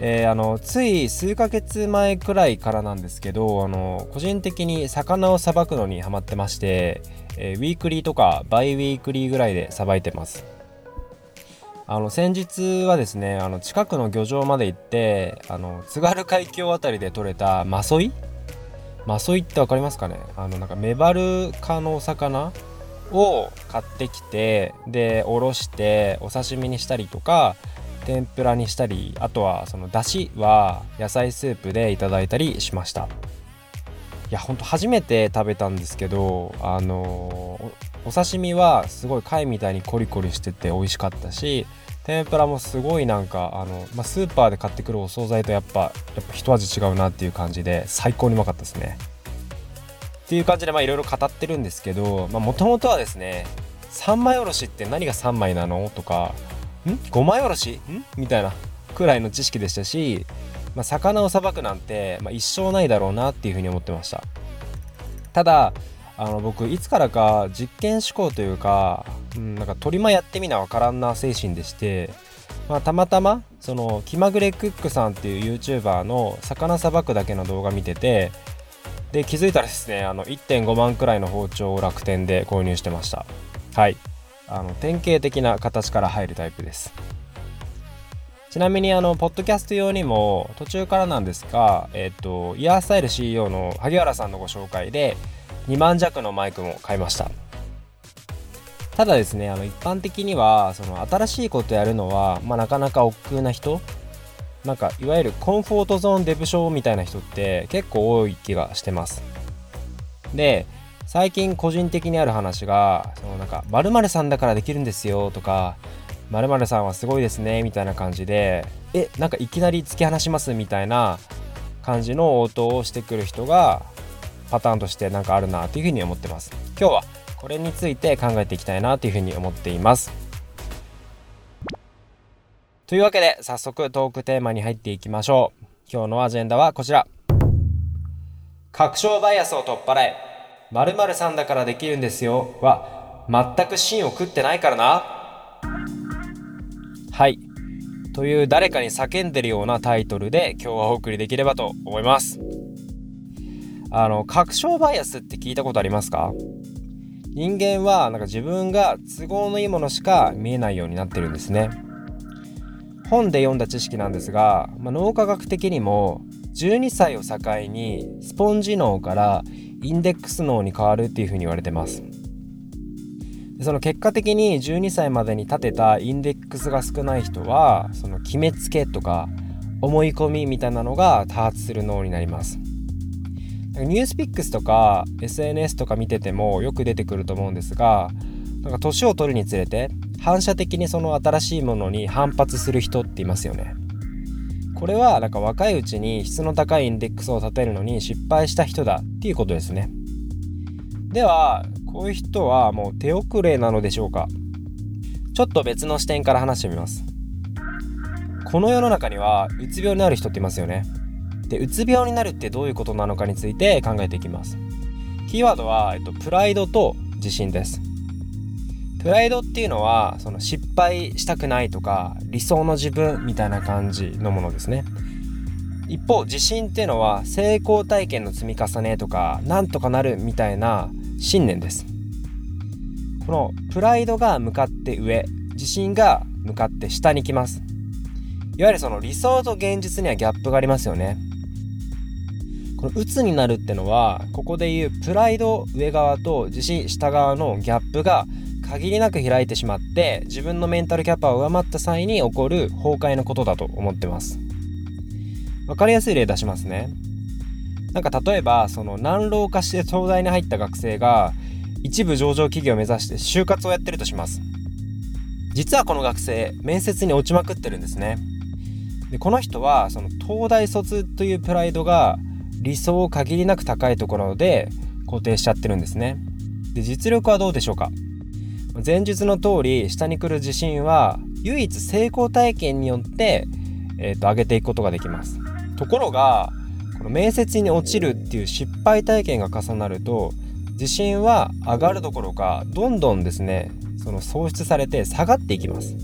えー、あのつい数ヶ月前くらいからなんですけどあの個人的に魚をさばくのにハマってまして、えー、 weekly とか bi-weekly ぐらいでさばいてます。あの先日はですねあの近くの漁場まで行ってあの津軽海峡辺りで取れたマソイ？マソイって分かりますかね？あのなんかメバル科のお魚を買ってきてでおろしてお刺身にしたりとか天ぷらにしたりあとはそのだしは野菜スープでいただいたりしました。いやほんと初めて食べたんですけどあのお刺身はすごい貝みたいにコリコリしてて美味しかったし天ぷらもすごいなんかあの、まあ、スーパーで買ってくるお惣菜とやっぱやっぱ一味違うなっていう感じで最高にうまかったですね。っていう感じでいろいろ語ってるんですけどもともとはですね三枚おろしって何が3枚なの？とかん5枚おろし？ん？みたいなくらいの知識でしたし、まあ、魚をさばくなんて、まあ、一生ないだろうなっていうふうに思ってました。ただあの僕いつからか実験思考というか、うん、なんか鳥間やってみなわからんな精神でして、まあ、たまたまその気まぐれクックさんっていう YouTuber の魚さばくだけの動画見ててで気づいたらですねあの1.5万くらいの包丁を楽天で購入してました。はいあの典型的な形から入るタイプです。ちなみにあのポッドキャスト用にも途中からなんですが、えっ、とイヤースタイル CEO の萩原さんのご紹介で2万弱のマイクも買いました。ただですねあの一般的にはその新しいことやるのは、まあ、なかなか億劫な人。なんかいわゆるコンフォートゾーンデブ症みたいな人って結構多い気がしてます。で最近個人的にある話がそのなんか〇〇さんだからできるんですよとか〇〇さんはすごいですねみたいな感じでえなんかいきなり突き放しますみたいな感じの応答をしてくる人がパターンとしてなんかあるなというふうに思ってます。今日はこれについて考えていきたいなというふうに思っています。というわけで早速トークテーマに入っていきましょう。今日のアジェンダはこちら。確証バイアスを取っ払え。〇〇さんだからできるんですよ。は全く芯を食ってないからな。はい。という誰かに叫んでるようなタイトルで今日はお送りできればと思います。あの確証バイアスって聞いたことありますか？人間はなんか自分が都合のいいものしか見えないようになってるんですね。本で読んだ知識なんですが、まあ、脳科学的にも12歳を境にスポンジ脳からインデックス脳に変わるっていうふうに言われてます。でその結果的に12歳までに立てたインデックスが少ない人はその決めつけとか思い込みみたいなのが多発する脳になります。ニュースピックスとか SNS とか見ててもよく出てくると思うんですがなんか年を取るにつれて反射的にその新しいものに反発する人っていますよね。これはなんか若いうちに質の高いインデックスを立てるのに失敗した人だっていうことですね。ではこういう人はもう手遅れなのでしょうか。ちょっと別の視点から話してみます。この世の中にはうつ病になる人っていますよね。でうつ病になるってどういうことなのかについて考えていきます。キーワードは、えっと、プライドと自信です。プライドっていうのはその失敗したくないとか理想の自分みたいな感じのものですね。一方自信っていうのは成功体験の積み重ねとかなんとかなるみたいな信念です。このプライドが向かって上自信が向かって下に来ます。いわゆるその理想と現実にはギャップがありますよね。この鬱になるってのはここでいうプライド上側と自信下側のギャップが限りなく開いてしまって自分のメンタルキャパを上回った際に起こる崩壊のことだと思ってます。分かりやすい例出しますね。なんか例えばその難浪化して東大に入った学生が一部上場企業を目指して就活をやってるとします。実はこの学生面接に落ちまくってるんですね。でこの人はその東大卒というプライドが理想を限りなく高いところで固定しちゃってるんですね。で実力はどうでしょうか？前述の通り下に来る自信は唯一成功体験によって、えー、と上げていくことができます。ところがこの面接に落ちるっていう失敗体験が重なると自信は上がるどころかどんどんですねその喪失されて下がっていきます。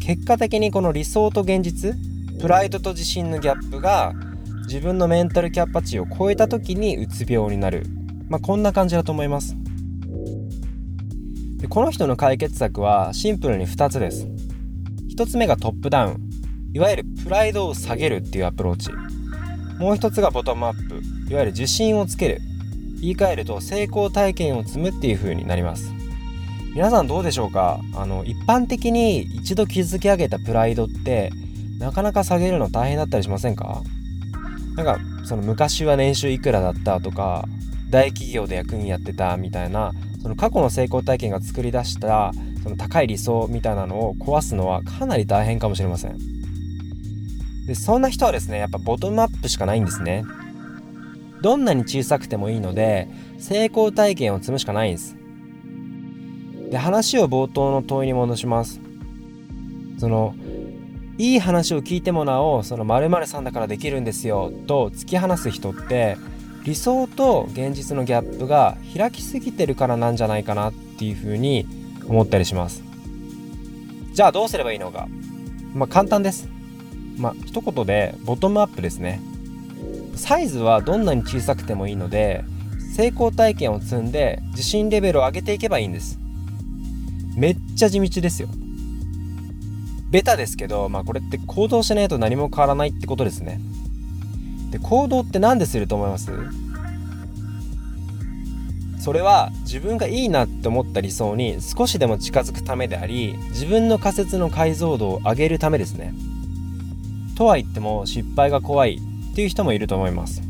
結果的にこの理想と現実プライドと自信のギャップが自分のメンタルキャパ値を超えた時にうつ病になる、まあ、こんな感じだと思います。でこの人の解決策はシンプルに2つです。1つ目がトップダウン。いわゆるプライドを下げるっていうアプローチ。もう1つがボトムアップ。いわゆる自信をつける。言い換えると成功体験を積むっていう風になります。皆さんどうでしょうか？あの一般的に一度築き上げたプライドってなかなか下げるの大変だったりしませんか？なんかその昔は年収いくらだったとか大企業で役員やってたみたいなその過去の成功体験が作り出したその高い理想みたいなのを壊すのはかなり大変かもしれません。でそんな人はですねやっぱボトムアップしかないんですね。どんなに小さくてもいいので成功体験を積むしかないんです。で話を冒頭の問いに戻します。そのいい話を聞いてもなおその〇〇さんだからできるんですよと突き放す人って理想と現実のギャップが開きすぎてるからなんじゃないかなっていうふうに思ったりします。じゃあどうすればいいのか。まあ簡単です。まあ一言でボトムアップですね。サイズはどんなに小さくてもいいので成功体験を積んで自信レベルを上げていけばいいんです。めっちゃ地道ですよ。ベタですけど、まあ、これって行動しないと何も変わらないってことですね。で行動って何ですると思います？それは自分がいいなって思った理想に少しでも近づくためであり自分の仮説の解像度を上げるためですね。とは言っても失敗が怖いっていう人もいると思います。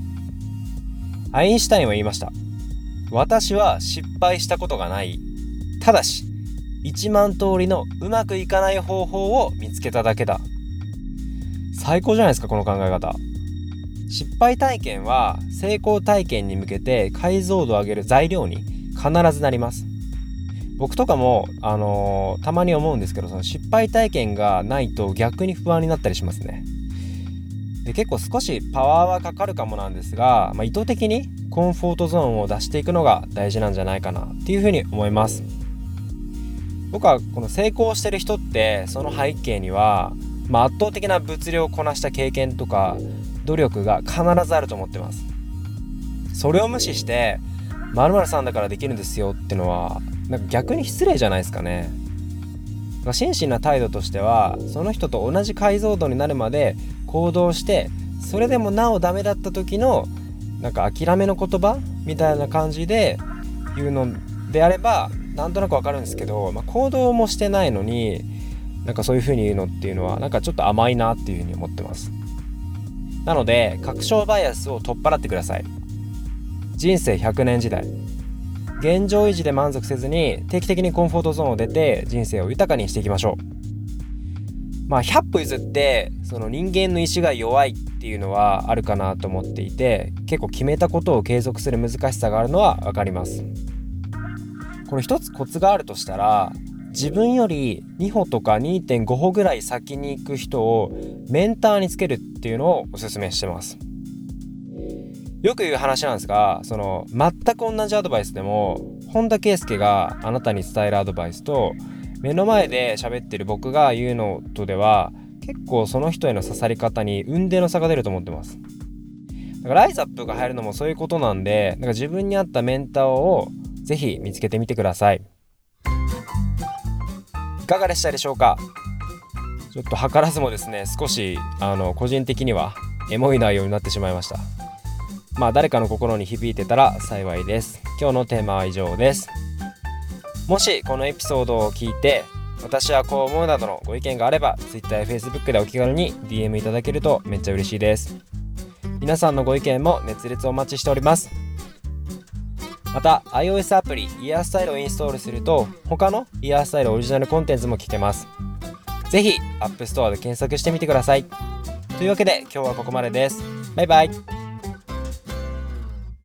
アインシュタインは言いました。私は失敗したことがない。ただし1万通りのうまくいかない方法を見つけただけだ。最高じゃないですかこの考え方。失敗体験は成功体験に向けて解像度を上げる材料に必ずなります。僕とかも、あのー、たまに思うんですけどその失敗体験がないと逆に不安になったりしますね。で結構少しパワーはかかるかもなんですが、まあ、意図的にコンフォートゾーンを出していくのが大事なんじゃないかなっていうふうに思います。僕はこの成功してる人ってその背景には、まあ、圧倒的な物量をこなした経験とか努力が必ずあると思ってます。それを無視して〇〇さんだからできるんですよってのはなんか逆に失礼じゃないですかね。真摯な態度としてはその人と同じ解像度になるまで行動してそれでもなおダメだった時のなんか諦めの言葉みたいな感じで言うのであればなんとなくわかるんですけど、まあ、行動もしてないのになんかそういう風に言うのっていうのはなんかちょっと甘いなっていう風に思ってます。なので確証バイアスを取っ払ってください。人生100年時代。現状維持で満足せずに定期的にコンフォートゾーンを出て人生を豊かにしていきましょう。まあ100歩譲ってその人間の意志が弱いっていうのはあるかなと思っていて結構決めたことを継続する難しさがあるのは分かります。これ一つコツがあるとしたら自分より2歩とか2.5歩ぐらい先に行く人をメンターにつけるっていうのをおすすめしてます。よく言う話なんですがその全く同じアドバイスでも本田圭佑があなたに伝えるアドバイスと目の前で喋ってる僕が言うのとでは結構その人への刺さり方に運命の差が出ると思ってます。だからライズアップが入るのもそういうことなんでなんか自分に合ったメンターをぜひ見つけてみてください。いかがでしたでしょうか？ちょっと図らずもですね少しあの個人的にはエモい内容になってしまいました。まあ誰かの心に響いてたら幸いです。今日のテーマは以上です。もしこのエピソードを聞いて私はこう思うなどのご意見があれば Twitter や Facebook でお気軽に DM いただけるとめっちゃ嬉しいです。皆さんのご意見も熱烈お待ちしております。また iOS アプリイヤースタイルをインストールすると他のイヤースタイルオリジナルコンテンツも聞けます。ぜひ App Store で検索してみてください。というわけで今日はここまでです。バイバイ。